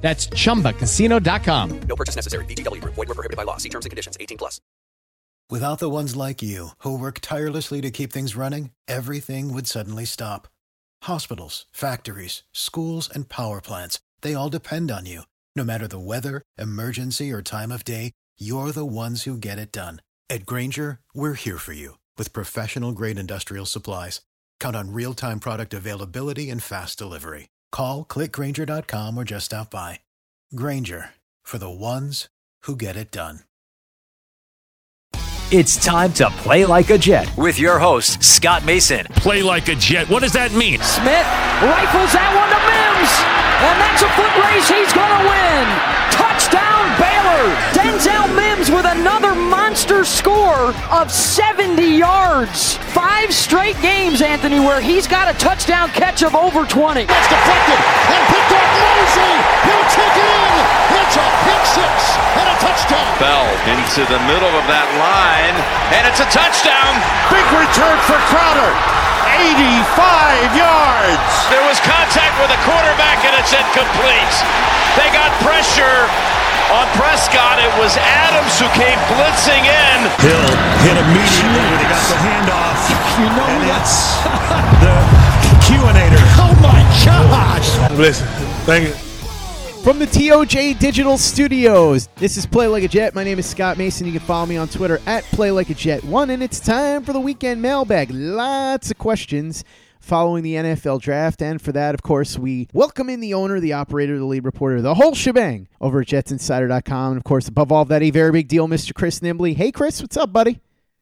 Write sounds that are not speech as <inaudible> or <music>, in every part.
That's chumbacasino.com. No purchase necessary. VGW. Void were prohibited by law. See terms and conditions. 18 plus. Without the ones like you, who work tirelessly to keep things running, everything would suddenly stop. Hospitals, factories, schools, and power plants, they all depend on you. No matter the weather, emergency, or time of day, you're the ones who get it done. At Grainger, we're here for you with professional grade industrial supplies. Count on real time product availability and fast delivery. Call clickgrainger.com or just stop by. Grainger for the ones who get it done. It's time to play like a Jet with your host, Scott Mason. Play like a Jet. What does that mean? Smith rifles that one to Mims, and that's a foot race he's going to win. Touchdown Baylor. Denzel Mims with another monster score of 70 yards. Five straight games, Anthony, where he's got a touchdown catch of over 20. That's deflected and picked off Mosley. He'll take it in. It's a pick six and a touchdown. Bell into the middle of that line, and it's a touchdown. Big return for Crowder. 85 yards. There was contact with the quarterback, and it's incomplete. They got pressure on Prescott. It was Adams who came blitzing in. Hill hit immediately when he got the handoff. You know and what? it's <laughs> the QAnator. Oh my gosh. Listen, thank you. From the TOJ Digital Studios, this is Play Like a Jet. My name is Scott Mason. You can follow me on Twitter at Play Like a Jet One, and it's time for the weekend mailbag. Lots of questions following the NFL draft, and for that, of course, we welcome in the owner, the operator, the lead reporter, the whole shebang over at JetsInsider.com, and of course, above all that, a very big deal, Mr. Chris Nimbley. Hey, Chris, what's up, buddy?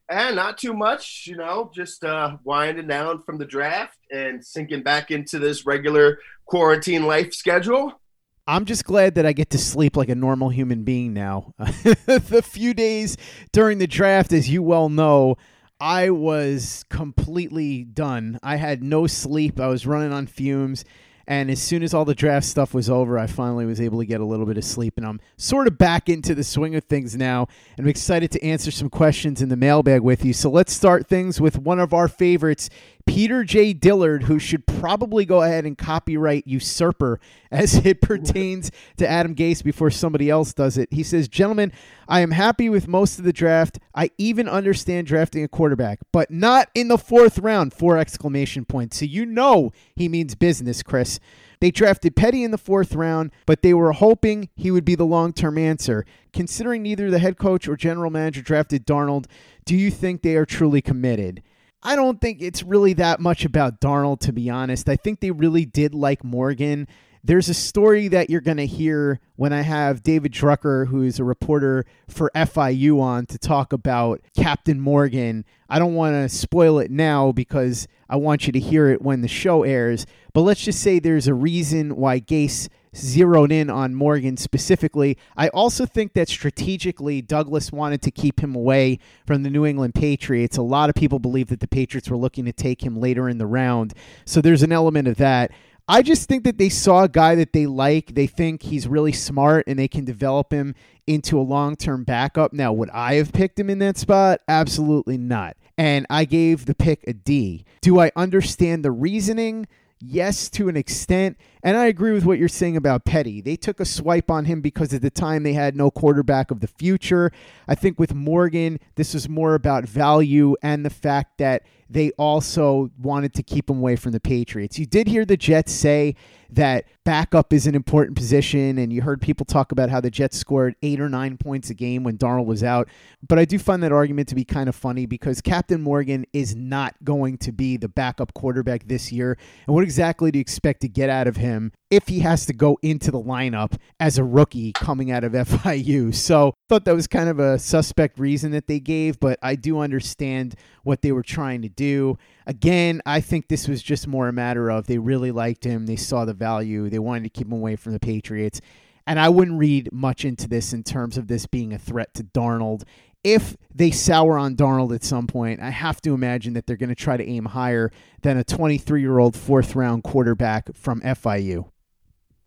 And not too much, you know, just uh, winding down from the draft and sinking back into this regular quarantine life schedule. I'm just glad that I get to sleep like a normal human being now. <laughs> the few days during the draft, as you well know, I was completely done. I had no sleep. I was running on fumes. And as soon as all the draft stuff was over, I finally was able to get a little bit of sleep. And I'm sort of back into the swing of things now. And I'm excited to answer some questions in the mailbag with you. So let's start things with one of our favorites, Peter J. Dillard, who should probably go ahead and copyright Usurper <laughs> as it pertains to Adam Gase before somebody else does it. He says, Gentlemen, I am happy with most of the draft. I even understand drafting a quarterback, but not in the fourth round. Four exclamation points. So you know he means business, Chris. They drafted Petty in the fourth round, but they were hoping he would be the long term answer. Considering neither the head coach or general manager drafted Darnold, do you think they are truly committed? I don't think it's really that much about Darnold, to be honest. I think they really did like Morgan. There's a story that you're going to hear when I have David Drucker, who is a reporter for FIU, on to talk about Captain Morgan. I don't want to spoil it now because I want you to hear it when the show airs. But let's just say there's a reason why Gase zeroed in on Morgan specifically. I also think that strategically, Douglas wanted to keep him away from the New England Patriots. A lot of people believe that the Patriots were looking to take him later in the round. So there's an element of that. I just think that they saw a guy that they like. They think he's really smart and they can develop him into a long term backup. Now, would I have picked him in that spot? Absolutely not. And I gave the pick a D. Do I understand the reasoning? Yes, to an extent. And I agree with what you're saying about Petty. They took a swipe on him because at the time they had no quarterback of the future. I think with Morgan, this was more about value and the fact that they also wanted to keep him away from the Patriots. You did hear the Jets say that backup is an important position, and you heard people talk about how the Jets scored eight or nine points a game when Darnold was out. But I do find that argument to be kind of funny because Captain Morgan is not going to be the backup quarterback this year. And what exactly do you expect to get out of him if he has to go into the lineup as a rookie coming out of <laughs> FIU? So I thought that was kind of a suspect reason that they gave, but I do understand what they were trying to do. Again, I think this was just more a matter of they really liked him, they saw the value, they wanted to keep him away from the Patriots. And I wouldn't read much into this in terms of this being a threat to Darnold. If they sour on Darnold at some point, I have to imagine that they're going to try to aim higher than a 23 year old fourth round quarterback from FIU.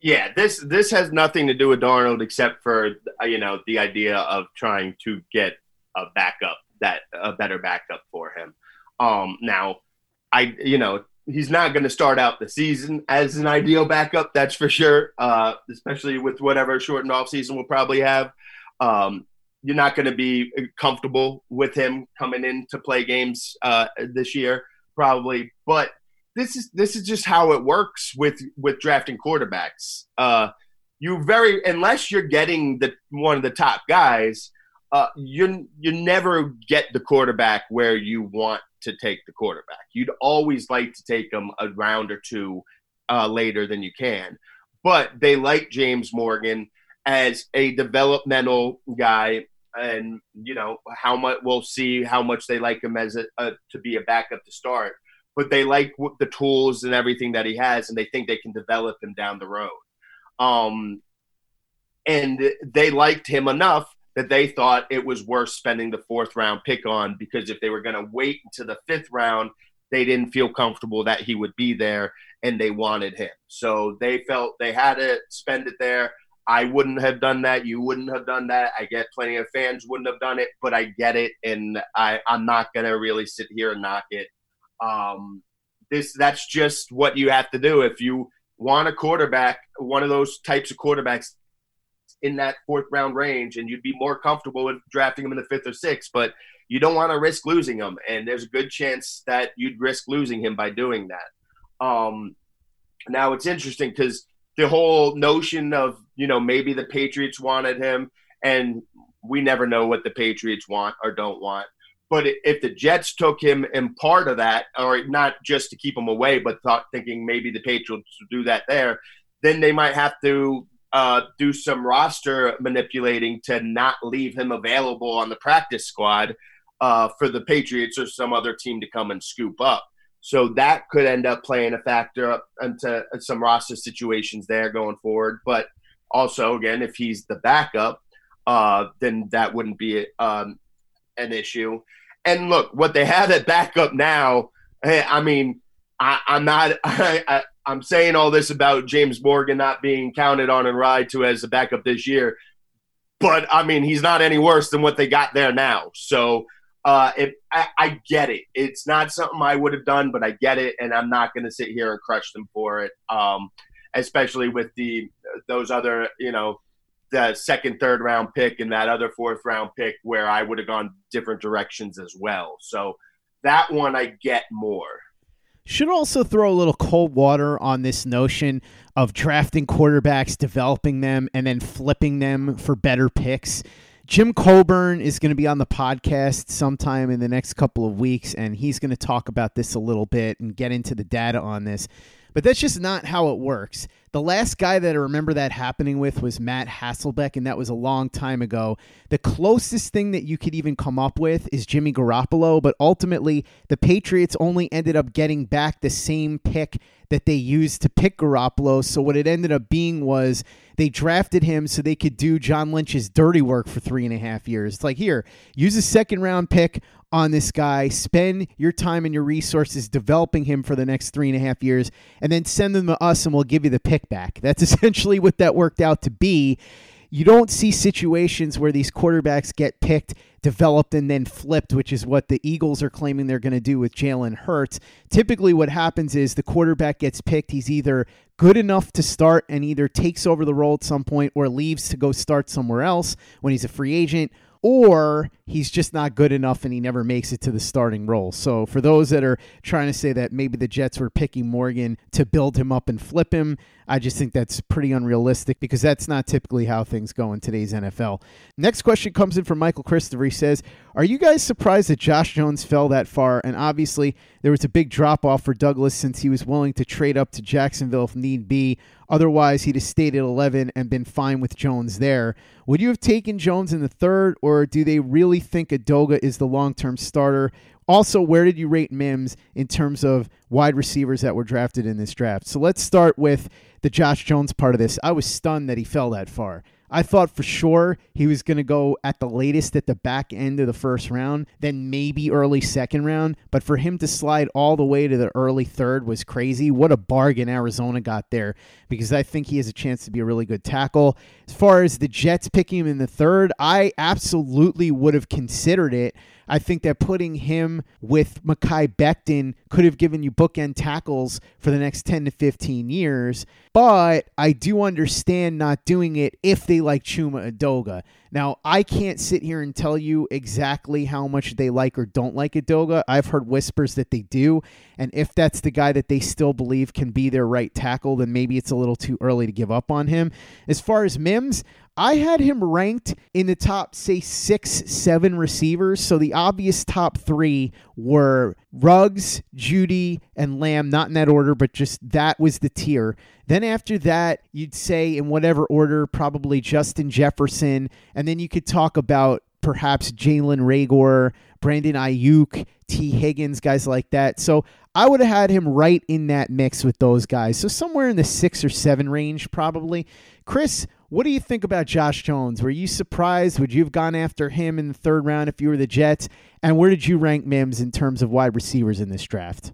Yeah, this this has nothing to do with Darnold except for uh, you know the idea of trying to get a backup that a better backup for him. Um, now, I you know he's not going to start out the season as an ideal backup, that's for sure. Uh, especially with whatever shortened off season we'll probably have. Um, you're not going to be comfortable with him coming in to play games uh, this year, probably. But this is this is just how it works with with drafting quarterbacks. Uh, you very unless you're getting the one of the top guys, uh, you you never get the quarterback where you want to take the quarterback. You'd always like to take them a round or two uh, later than you can, but they like James Morgan as a developmental guy, and you know how much we'll see how much they like him as a, a to be a backup to start but they like the tools and everything that he has, and they think they can develop him down the road. Um, and they liked him enough that they thought it was worth spending the fourth round pick on because if they were going to wait until the fifth round, they didn't feel comfortable that he would be there and they wanted him. So they felt they had to spend it there. I wouldn't have done that. You wouldn't have done that. I get plenty of fans wouldn't have done it, but I get it. And I, I'm not going to really sit here and knock it. Um, this that's just what you have to do if you want a quarterback, one of those types of quarterbacks in that fourth round range, and you'd be more comfortable with drafting him in the fifth or sixth, but you don't want to risk losing him, and there's a good chance that you'd risk losing him by doing that. Um, now it's interesting because the whole notion of you know maybe the Patriots wanted him, and we never know what the Patriots want or don't want. But if the Jets took him and part of that, or not just to keep him away, but thought thinking maybe the Patriots would do that there, then they might have to uh, do some roster manipulating to not leave him available on the practice squad uh, for the Patriots or some other team to come and scoop up. So that could end up playing a factor up into some roster situations there going forward. But also, again, if he's the backup, uh, then that wouldn't be um, an issue. And look, what they have at backup now, I mean, I, am not. <laughs> I, am saying all this about James Morgan not being counted on and ride to as a backup this year, but I mean, he's not any worse than what they got there now. So, uh, it, I, I get it. It's not something I would have done, but I get it, and I'm not going to sit here and crush them for it. Um, especially with the those other, you know, the second, third round pick and that other fourth round pick where I would have gone different directions as well. So that one I get more. Should also throw a little cold water on this notion of drafting quarterbacks, developing them, and then flipping them for better picks. Jim Coburn is going to be on the podcast sometime in the next couple of weeks, and he's going to talk about this a little bit and get into the data on this. But that's just not how it works. The last guy that I remember that happening with was Matt Hasselbeck, and that was a long time ago. The closest thing that you could even come up with is Jimmy Garoppolo, but ultimately, the Patriots only ended up getting back the same pick that they used to pick Garoppolo. So what it ended up being was they drafted him so they could do John Lynch's dirty work for three and a half years. It's like, here, use a second round pick on this guy, spend your time and your resources developing him for the next three and a half years, and then send them to us and we'll give you the pick back. That's <laughs> essentially what that worked out to be. You don't see situations where these quarterbacks get picked, developed, and then flipped, which is what the Eagles are claiming they're going to do with Jalen Hurts. Typically, what happens is the quarterback gets picked. He's either good enough to start and either takes over the role at some point or leaves to go start somewhere else when he's a free agent, or he's just not good enough and he never makes it to the starting role. So for those that are trying to say that maybe the Jets were picking Morgan to build him up and flip him, I just think that's pretty unrealistic because that's not typically how things go in today's NFL. Next question comes in from Michael Christopher. He says, Are you guys surprised that Josh Jones fell that far? And obviously, there was a big drop off for Douglas since he was willing to trade up to Jacksonville if need be. Otherwise, he'd have stayed at 11 and been fine with Jones there. Would you have taken Jones in the third, or do they really think Edoga is the long term starter? Also, where did you rate Mims in terms of wide receivers that were drafted in this draft? So let's start with the Josh Jones part of this. I was stunned that he fell that far. I thought for sure he was going to go at the latest at the back end of the first round, then maybe early second round. But for him to slide all the way to the early third was crazy. What a bargain Arizona got there because I think he has a chance to be a really good tackle. As far as the Jets picking him in the third, I absolutely would have considered it. I think that putting him with Mekhi Becton could have given you bookend tackles for the next 10 to 15 years. But I do understand not doing it if they like Chuma Edoga. Now, I can't sit here and tell you exactly how much they like or don't like Edoga. I've heard whispers that they do. And if that's the guy that they still believe can be their right tackle, then maybe it's a little too early to give up on him. As far as Mims, I had him ranked in the top, say, six, seven receivers. So the obvious top three were Ruggs, Jeudy, and Lamb, not in that order, but just that was the tier. Then after that, you'd say, in whatever order, probably Justin Jefferson. And then you could talk about perhaps Jalen Reagor, Brandon Aiyuk, Tee Higgins, guys like that. So I would have had him right in that mix with those guys. So somewhere in the six or seven range, probably. Chris, what do you think about Josh Jones? Were you surprised? Would you have gone after him in the third round if you were the Jets? And where did you rank Mims in terms of wide receivers in this draft?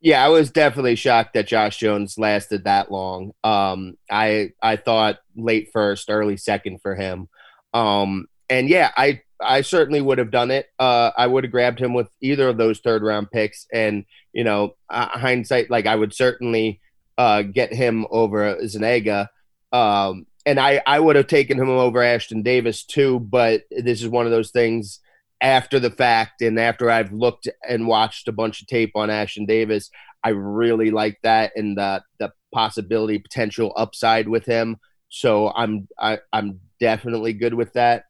Yeah, I was definitely shocked that Josh Jones lasted that long. Um, I I thought late first, early second for him. Um, and yeah, I I certainly would have done it. Uh, I would have grabbed him with either of those third round picks, and you know, uh, hindsight, like I would certainly uh, get him over Zuniga. Um, and I, I would have taken him over Ashtyn Davis too, but this is one of those things after the fact and after I've looked and watched a bunch of tape on Ashtyn Davis, I really like that and the the possibility potential upside with him. So I'm I, I'm definitely good with that.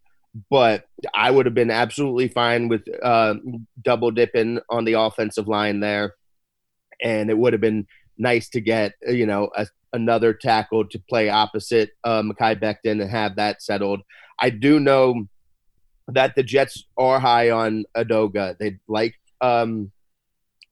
But I would have been absolutely fine with uh, double dipping on the offensive line there, and it would have been nice to get you know a another tackle to play opposite uh, Mekhi Becton and have that settled. I do know that the Jets are high on Edoga. They like um,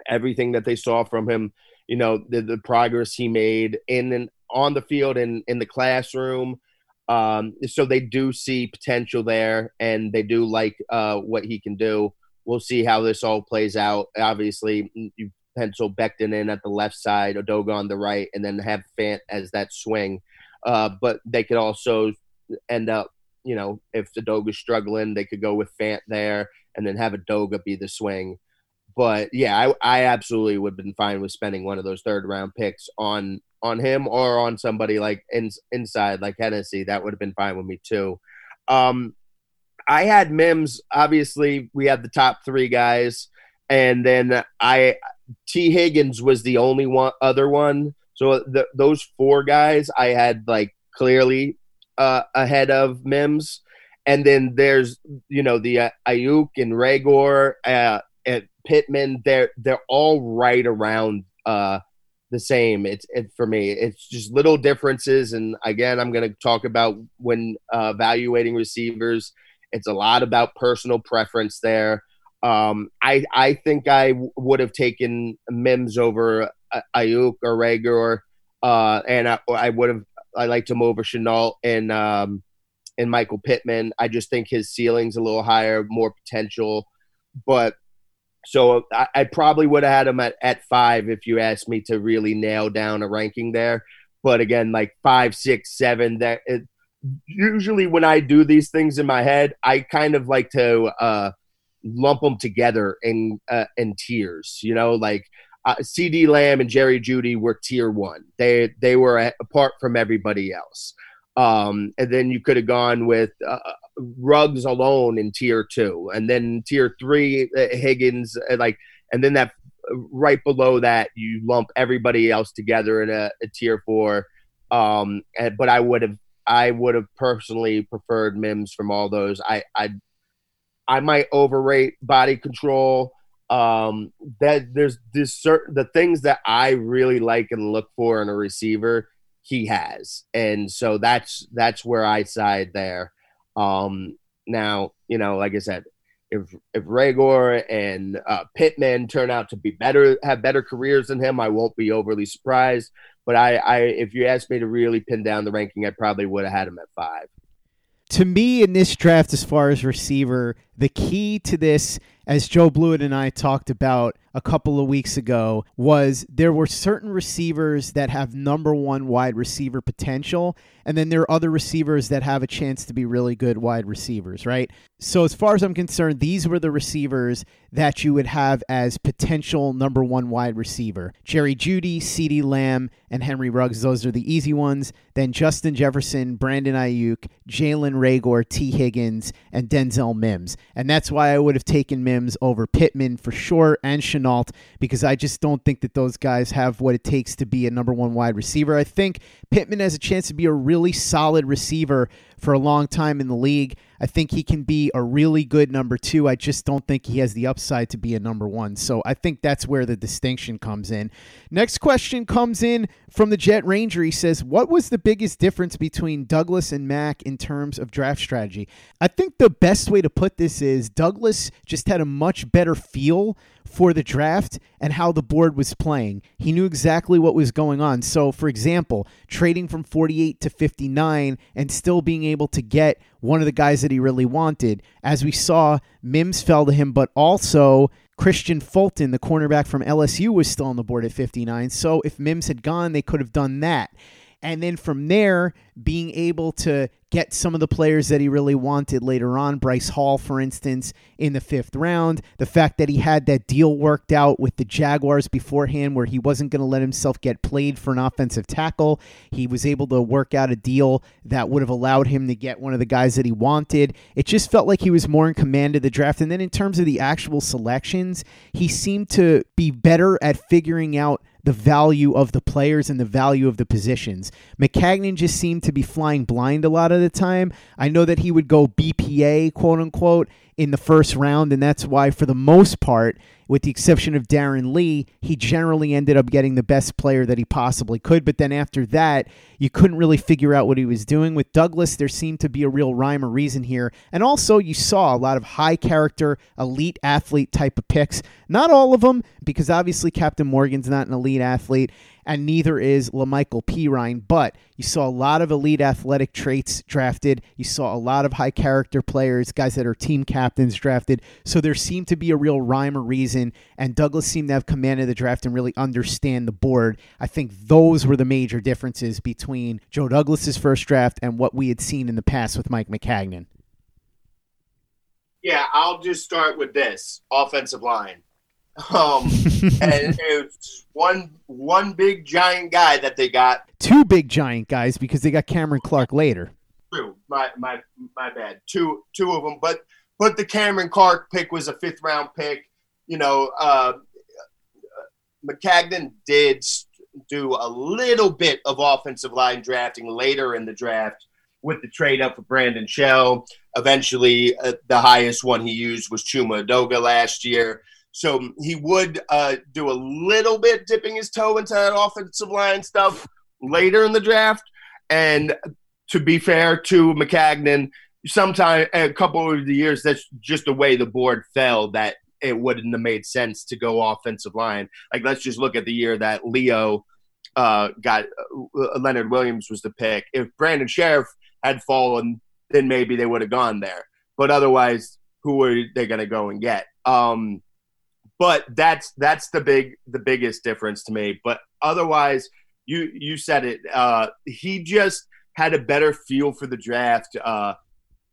everything that they saw from him. You know the, the progress he made in and on the field and in the classroom. Um, so they do see potential there, and they do like uh, what he can do. We'll see how this all plays out. Obviously, you pencil Becton in at the left side, Edoga on the right, and then have Fant as that swing. Uh, but they could also end up, you know, if Edoga's struggling, they could go with Fant there and then have Edoga be the swing. But yeah, I, I absolutely would have been fine with spending one of those third round picks on on him or on somebody like in, inside like Hennessy. That would have been fine with me too. Um, I had Mims. Obviously, we had the top three guys, and then I Tee Higgins was the only one other one. So the, those four guys I had like clearly uh, ahead of Mims, and then there's you know the uh, Aiyuk and Reagor uh, and Pittman. They're they're all right around uh, the same. It's it, for me. It's just little differences, and again, I'm going to talk about when uh, evaluating receivers. It's a lot about personal preference there. Um, I I think I w- would have taken Mims over uh, Aiyuk or Reagor, uh, and I, I would have I liked him over Shenault and um, and Michael Pittman. I just think his ceiling's a little higher, more potential. But so I, I probably would have had him at, at five if you asked me to really nail down a ranking there. But again, like five, six, seven. That it, usually when I do these things in my head, I kind of like to. Uh, lump them together in uh, in tiers. You know, like uh, CeeDee Lamb and Jerry Jeudy were tier one. They they were apart from everybody else. Um, and then you could have gone with uh, Ruggs alone in tier two, and then tier three uh, Higgins, uh, like, and then that right below that you lump everybody else together in a, a tier four. Um, and, but I would have I would have personally preferred Mims from all those. I I I might overrate body control. Um, that there's this certain the things that I really like and look for in a receiver he has, and so that's that's where I side there. Um, now you know, like I said, if if Reagor and uh, Pittman turn out to be better, have better careers than him, I won't be overly surprised. But I, I if you asked me to really pin down the ranking, I probably would have had him at five. To me, in this draft, as far as receiver, the key to this, as Joe Blewett and I talked about a couple of weeks ago, was there were certain receivers that have number one wide receiver potential, and then there are other receivers that have a chance to be really good wide receivers, right? So, as far as I'm concerned, these were the receivers that you would have as potential number one wide receiver Jerry Jeudy, CeeDee Lamb, and Henry Ruggs. Those are the easy ones. Then Justin Jefferson, Brandon Aiyuk, Jalen Reagor, Tee Higgins, and Denzel Mims. And that's why I would have taken Mims over Pittman for sure and Shenault, because I just don't think that those guys have what it takes to be a number one wide receiver. I think Pittman has a chance to be a really solid receiver for a long time in the league. I think he can be a really good number two. I just don't think he has the upside to be a number one. So I think that's where the distinction comes in. Next question comes in from the Jet Ranger. He says, What was the biggest difference between Douglas and Mack in terms of draft strategy? I think the best way to put this is Douglas just had a much better feel for the draft and how the board was playing. He knew exactly what was going on. So, for example, trading from 48 to 59 and still being able to get one of the guys that he really wanted. As we saw, Mims fell to him, but also Kristian Fulton, the cornerback from LSU, was still on the board at 59. So, if Mims had gone, they could have done that. And then from there, being able to get some of the players that he really wanted later on. Bryce Hall, for instance, in the fifth round. The fact that he had that deal worked out with the Jaguars beforehand where he wasn't going to let himself get played for an offensive tackle. He was able to work out a deal that would have allowed him to get one of the guys that he wanted. It just felt like he was more in command of the draft. And then in terms of the actual selections, he seemed to be better at figuring out the value of the players and the value of the positions. Maccagnan just seemed to be flying blind a lot of the time. I know that he would go BPA, quote unquote, in the first round, and that's why, for the most part, with the exception of Darron Lee, he generally ended up getting the best player that he possibly could. But then after that, you couldn't really figure out what he was doing. With Douglas, there seemed to be a real rhyme or reason here. And also, you saw a lot of high character, elite athlete type of picks. Not all of them, because obviously Captain Morgan's not an elite athlete and neither is La'Mical Perine. But you saw a lot of elite athletic traits drafted. You saw a lot of high character players, guys that are team captains drafted. So there seemed to be a real rhyme or reason, and Douglas seemed to have command of the draft and really understand the board. I think those were the major differences between Joe Douglas's first draft and what we had seen in the past with Mike Maccagnan. Yeah, I'll just start with this offensive line. Um, <laughs> and it's one one big giant guy that they got. Two big giant guys because they got Cameron Clark later. True, my my my bad. Two two of them, but but the Cameron Clark pick was a fifth round pick. You know, uh, Maccagnan did do a little bit of offensive line drafting later in the draft with the trade up for Brandon Shell. Eventually, uh, the highest one he used was Chuma Edoga last year. So he would uh, do a little bit dipping his toe into that offensive line stuff later in the draft. And to be fair to Maccagnan, sometime a couple of the years, that's just the way the board fell that it wouldn't have made sense to go offensive line. Like, let's just look at the year that Leo uh, got uh, Leonard Williams was the pick. If Brandon Scherff had fallen, then maybe they would have gone there. But otherwise, who are they going to go and get? Um, but that's that's the big the biggest difference to me. But otherwise, you you said it. Uh, he just had a better feel for the draft. Uh,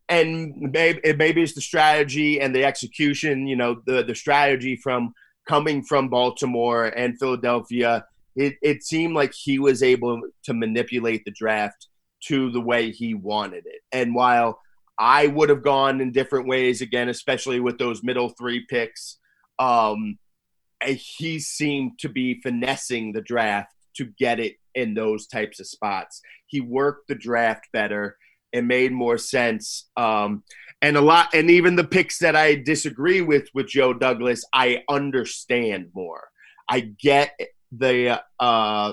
and maybe maybe it's the strategy and the execution. You know, the the strategy from coming from Baltimore and Philadelphia. It, it seemed like he was able to manipulate the draft to the way he wanted it. And while I would have gone in different ways again, especially with those middle three picks, um, he seemed to be finessing the draft to get it in those types of spots. He worked the draft better. It made more sense. Um, and a lot, and even the picks that I disagree with with Joe Douglas, I understand more. I get the uh,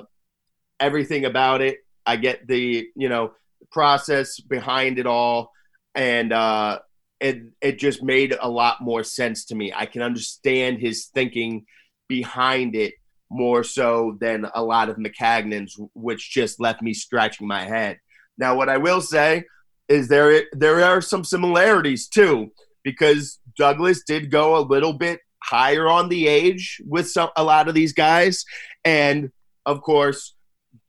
everything about it. I get the you know process behind it all, and uh, it it just made a lot more sense to me. I can understand his thinking behind it more so than a lot of Maccagnan's, which just left me scratching my head. Now, what I will say is there there are some similarities too, because Douglas did go a little bit higher on the age with some a lot of these guys, and of course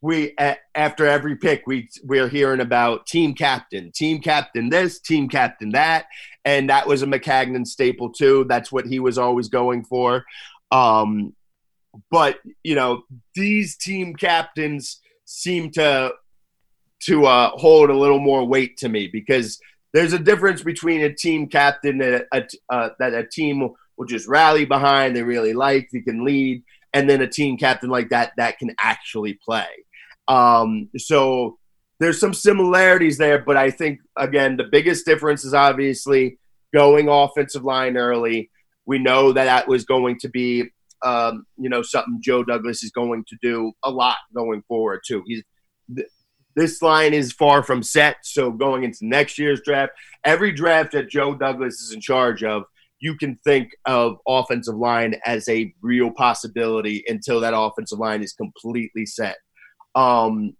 we after every pick we we're hearing about team captain, team captain this, team captain that, and that was a Maccagnan staple too. That's what he was always going for. Um, but you know these team captains seem to to uh, hold a little more weight to me because there's a difference between a team captain that a, uh, that a team will just rally behind, they really like, they can lead, and then a team captain like that that can actually play. Um, so there's some similarities there, but I think again the biggest difference is obviously going offensive line early. We know that that was going to be um, you know something Joe Douglas is going to do a lot going forward too. He's th- this line is far from set, so going into next year's draft, every draft that Joe Douglas is in charge of, you can think of offensive line as a real possibility until that offensive line is completely set. Um,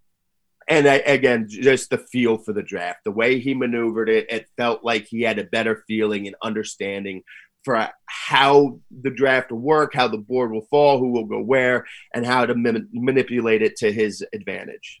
and I, again, just the feel for the draft, the way he maneuvered it, it felt like he had a better feeling and understanding for how the draft will work, how the board will fall, who will go where, and how to manipulate it to his advantage.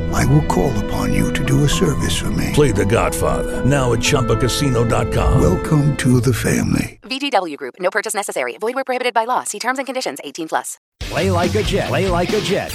I will call upon you to do a service for me. Play The Godfather now at Chumbacasino.com. Welcome to the family. VGW Group. No purchase necessary. Void where prohibited by law. See terms and conditions. 18 plus. Play like a Jet. Play like a Jet.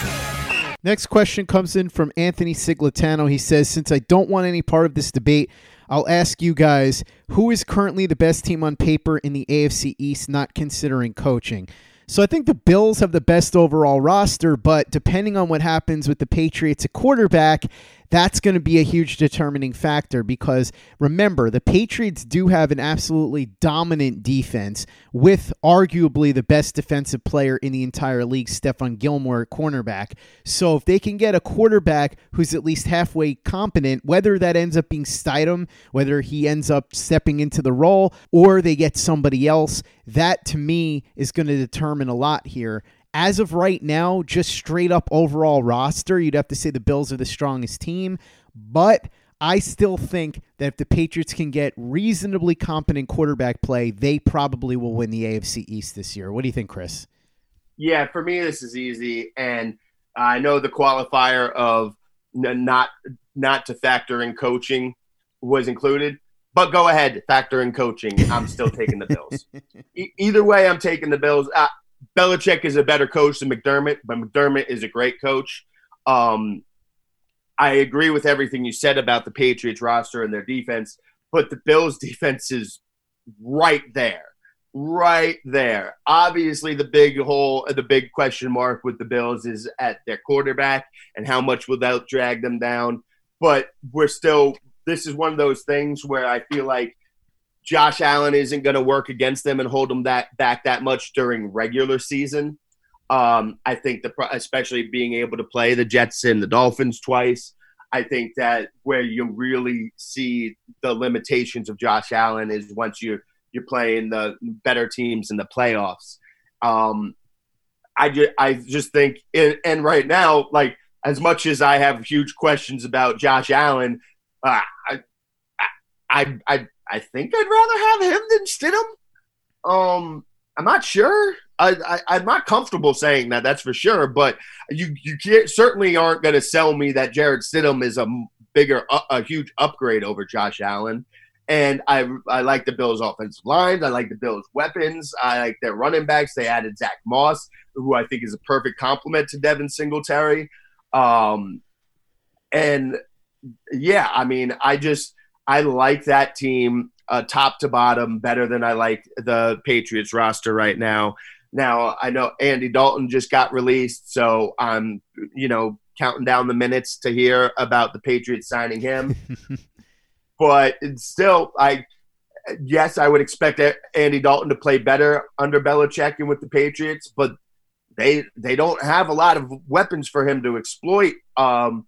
Next question comes in from Anthony Siglatano. He says, Since I don't want any part of this debate, I'll ask you guys who is currently the best team on paper in the AFC East, not considering coaching? So I think the Bills have the best overall roster, but depending on what happens with the Patriots at quarterback, that's going to be a huge determining factor because remember, the Patriots do have an absolutely dominant defense with arguably the best defensive player in the entire league, Stephon Gilmore, at cornerback. So if they can get a quarterback who's at least halfway competent, whether that ends up being Stidham, whether he ends up stepping into the role, or they get somebody else, that to me is going to determine a lot here as of right now, just straight up overall roster, you'd have to say the Bills are the strongest team. But I still think that if the Patriots can get reasonably competent quarterback play, they probably will win the AFC East this year. What do you think, Chris? Yeah, for me, this is easy. And I know the qualifier of not not to factor in coaching was included. But go ahead, factor in coaching. I'm still taking the Bills. <laughs> E- either way, I'm taking the Bills. Uh, Belichick is a better coach than McDermott, but McDermott is a great coach. Um, I agree with everything you said about the Patriots roster and their defense, but the Bills' <laughs> defense is right there, right there. Obviously, the big hole, the big question mark with the Bills is at their quarterback and how much will that drag them down. But we're still. This is one of those things where I feel like Josh Allen isn't going to work against them and hold them that back that much during regular season. Um, I think the especially being able to play the Jets and the Dolphins twice. I think that where you really see the limitations of Josh Allen is once you're you're playing the better teams in the playoffs. Um, I just I just think and right now like as much as I have huge questions about Josh Allen, uh, I, I I I think I'd rather have him than Stidham. Um, I'm not sure. I, I, am not comfortable saying that. That's for sure. But you you certainly aren't going to sell me that Jarrett Stidham is a bigger, a, huge upgrade over Josh Allen. And I I like the Bills' offensive lines. I like the Bills' weapons. I like their running backs. They added Zach Moss, who I think is a perfect complement to Devin Singletary. Um, and yeah, I mean, I just I like that team uh, top to bottom better than I like the Patriots roster right now. Now I know Andy Dalton just got released, so I'm you know counting down the minutes to hear about the Patriots signing him. <laughs> but still, I yes, I would expect Andy Dalton to play better under Belichick and with the Patriots, but they they don't have a lot of weapons for him to exploit. Um,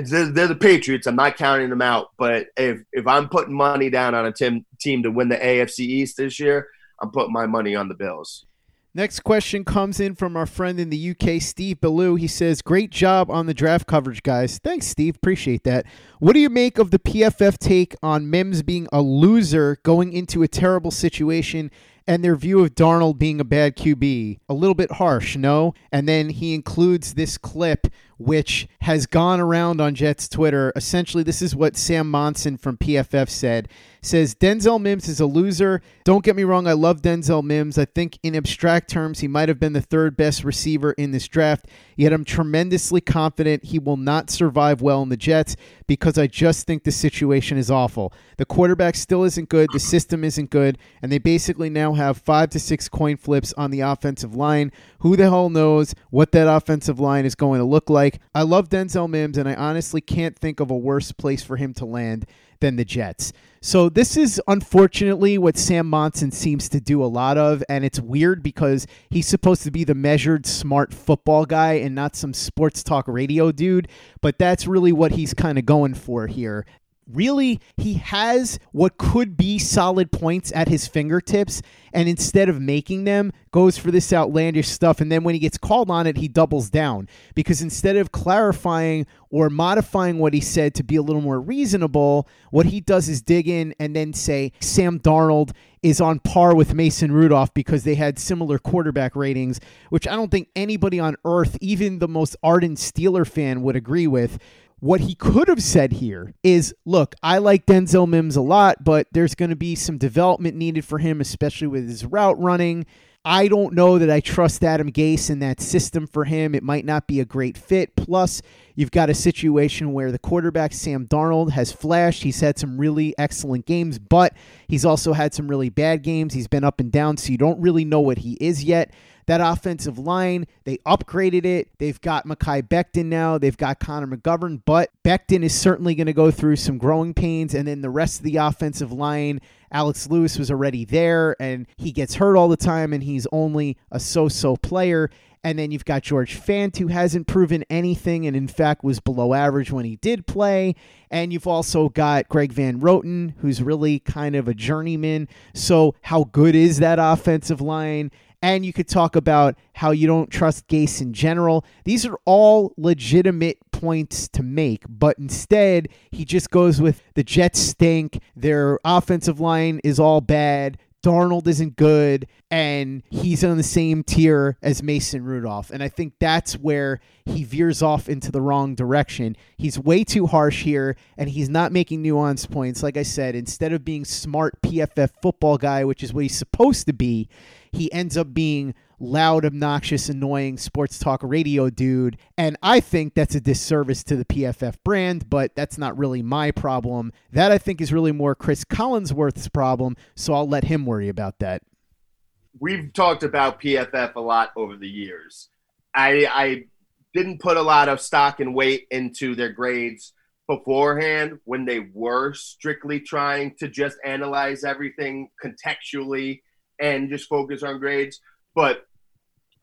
they're, they're, the Patriots. I'm not counting them out. But if if I'm putting money down on a team team to win the AFC East this year, I'm putting my money on the Bills. Next question comes in from our friend in the UK, Steve Ballou. He says, Great job on the draft coverage, guys. Thanks, Steve. Appreciate that. What do you make of the PFF take on Mims being a loser going into a terrible situation and their view of Darnold being a bad QB? A little bit harsh, no? And then he includes this clip which has gone around on Jets Twitter. Essentially, this is what Sam Monson from PFF said. Says Denzel Mims is a loser. Don't get me wrong, I love Denzel Mims. I think in abstract terms, he might have been the third best receiver in this draft. Yet I'm tremendously confident he will not survive well in the Jets because I just think the situation is awful. The quarterback still isn't good, the system isn't good, and they basically now have five to six coin flips on the offensive line. Who the hell knows what that offensive line is going to look like? Like, I love Denzel Mims, and I honestly can't think of a worse place for him to land than the Jets. So this is unfortunately what Sam Monson seems to do a lot of, and it's weird because he's supposed to be the measured, smart football guy and not some sports talk radio dude. But that's really what he's kind of going for here really he has what could be solid points at his fingertips and instead of making them goes for this outlandish stuff and then when he gets called on it he doubles down. Because instead of clarifying or modifying what he said to be a little more reasonable what he does is dig in and then say Sam Darnold is on par with Mason Rudolph because they had similar quarterback ratings which I don't think anybody on earth even the most ardent Steeler fan would agree with what he could have said here is look, I like Denzel Mims a lot, but there's going to be some development needed for him, especially with his route running. I don't know that I trust Adam Gase in that system for him. It might not be a great fit. Plus, you've got a situation where the quarterback, Sam Darnold, has flashed. He's had some really excellent games, but he's also had some really bad games. He's been up and down, so you don't really know what he is yet. That offensive line, they upgraded it. They've got Mekhi Becton now. They've got Connor McGovern, but Becton is certainly going to go through some growing pains. And then the rest of the offensive line, Alex Lewis was already there and he gets hurt all the time and he's only a so so player. And then you've got George Fant, who hasn't proven anything and, in fact, was below average when he did play. And you've also got Greg Van Roten, who's really kind of a journeyman. So, how good is that offensive line? And you could talk about how you don't trust Gase in general. These are all legitimate points to make, but instead, he just goes with the Jets stink. Their offensive line is all bad. Darnold isn't good, and he's on the same tier as Mason Rudolph. And I think that's where he veers off into the wrong direction. He's way too harsh here, and he's not making nuance points. Like I said, instead of being smart PFF football guy, which is what he's supposed to be, he ends up being loud, obnoxious, annoying sports talk radio dude. And I think that's a disservice to the PFF brand, but that's not really my problem. That I think is really more Chris Collinsworth's problem. So I'll let him worry about that. We've talked about PFF a lot over the years. I, I didn't put a lot of stock and weight into their grades beforehand when they were strictly trying to just analyze everything contextually and just focus on grades. But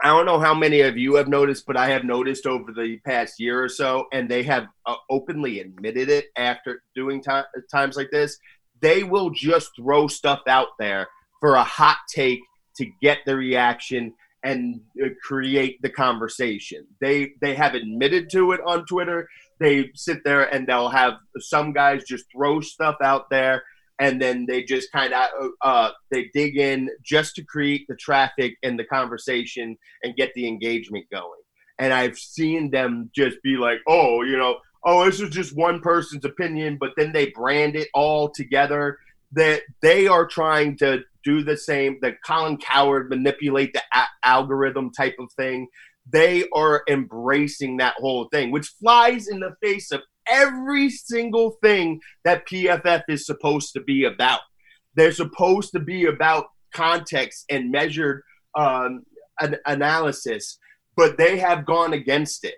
I don't know how many of you have noticed, but I have noticed over the past year or so, and they have uh, openly admitted it after doing times like this. They will just throw stuff out there for a hot take to get the reaction and uh, create the conversation. They they have admitted to it on Twitter. They sit there and they'll have some guys just throw stuff out there and then they just kind of uh, they dig in just to create the traffic and the conversation and get the engagement going. And I've seen them just be like, oh, you know, oh, this is just one person's opinion, but then they brand it all together. That they are trying to do the same. The Colin Cowherd manipulate the a- algorithm type of thing. They are embracing that whole thing, which flies in the face of every single thing that PFF is supposed to be about. They're supposed to be about context and measured um, an analysis, but they have gone against it.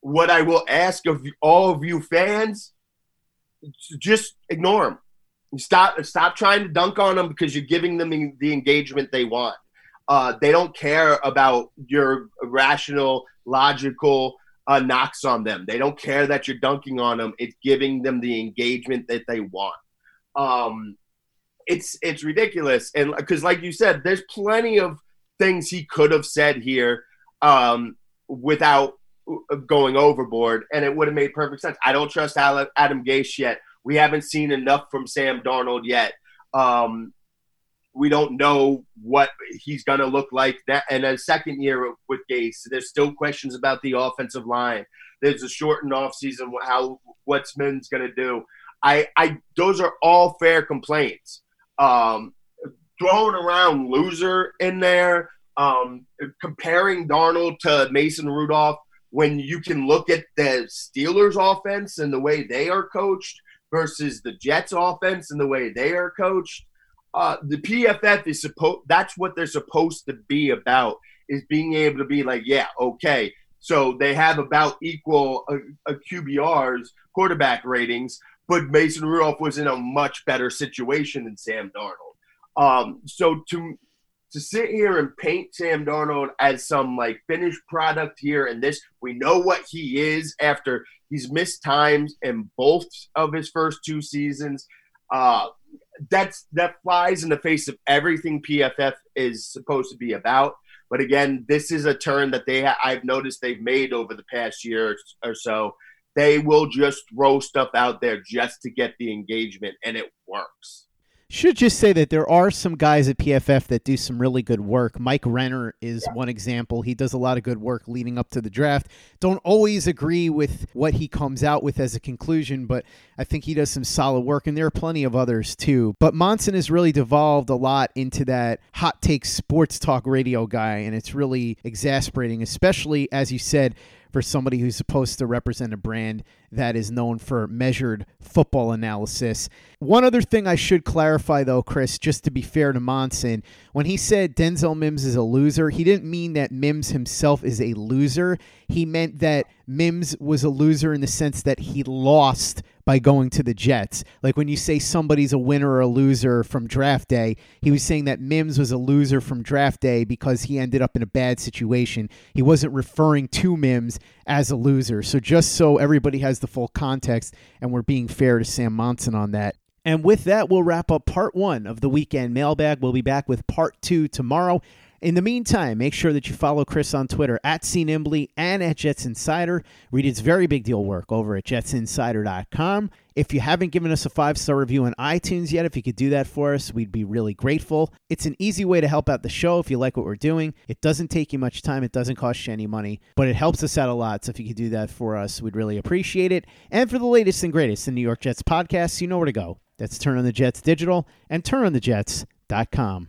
What I will ask of all of you fans, just ignore them. Stop, stop trying to dunk on them because you're giving them the engagement they want. Uh, they don't care about your rational, logical uh, knocks on them. They don't care that you're dunking on them. It's giving them the engagement that they want. Um, it's it's ridiculous, and because like you said, there's plenty of things he could have said here um, without going overboard, and it would have made perfect sense. I don't trust Adam Gase yet. We haven't seen enough from Sam Darnold yet. Um, we don't know what he's going to look like that and a second year with Gase. There's still questions about the offensive line. There's a shortened offseason, how what Smith's going to do. I, I, those are all fair complaints. Um, throwing around loser in there, um, comparing Darnold to Mason Rudolph when you can look at the Steelers offense and the way they are coached versus the Jets offense and the way they are coached uh, the PFF is supposed. That's what they're supposed to be about. Is being able to be like, yeah, okay. So they have about equal uh, uh, QBRs, quarterback ratings, but Mason Rudolph was in a much better situation than Sam Darnold. Um, so to to sit here and paint Sam Darnold as some like finished product here and this, we know what he is after he's missed times in both of his first two seasons. Uh, that's that flies in the face of everything PFF is supposed to be about. But again, this is a turn that they ha- I've noticed they've made over the past year or so. They will just throw stuff out there just to get the engagement, and it works. Should just say that there are some guys at PFF that do some really good work. Mike Renner is one example. He does a lot of good work leading up to the draft. Don't always agree with what he comes out with as a conclusion, but I think he does some solid work, and there are plenty of others too. But Monson has really devolved a lot into that hot take sports talk radio guy, and it's really exasperating, especially as you said for somebody who's supposed to represent a brand that is known for measured football analysis. One other thing I should clarify, though, Chris, just to be fair to Monson, when he said Denzel Mims is a loser, he didn't mean that Mims himself is a loser. He meant that Mims was a loser in the sense that he lost by going to the Jets. Like when you say somebody's a winner or a loser from draft day, he was saying that Mims was a loser from draft day because he ended up in a bad situation. He wasn't referring to Mims as a loser. So just so everybody has the full context and we're being fair to Sam Monson on that. And with that, we'll wrap up part one of the weekend mailbag. We'll be back with part two tomorrow. In the meantime, make sure that you follow Chris on Twitter at CNimbly and at Jets Insider. Read his very big deal work over at jetsinsider.com. If you haven't given us a five star review on iTunes yet, if you could do that for us, we'd be really grateful. It's an easy way to help out the show if you like what we're doing. It doesn't take you much time, it doesn't cost you any money, but it helps us out a lot. So if you could do that for us, we'd really appreciate it. And for the latest and greatest in New York Jets podcasts, you know where to go. That's Turn on the Jets Digital and turnonthejets.com.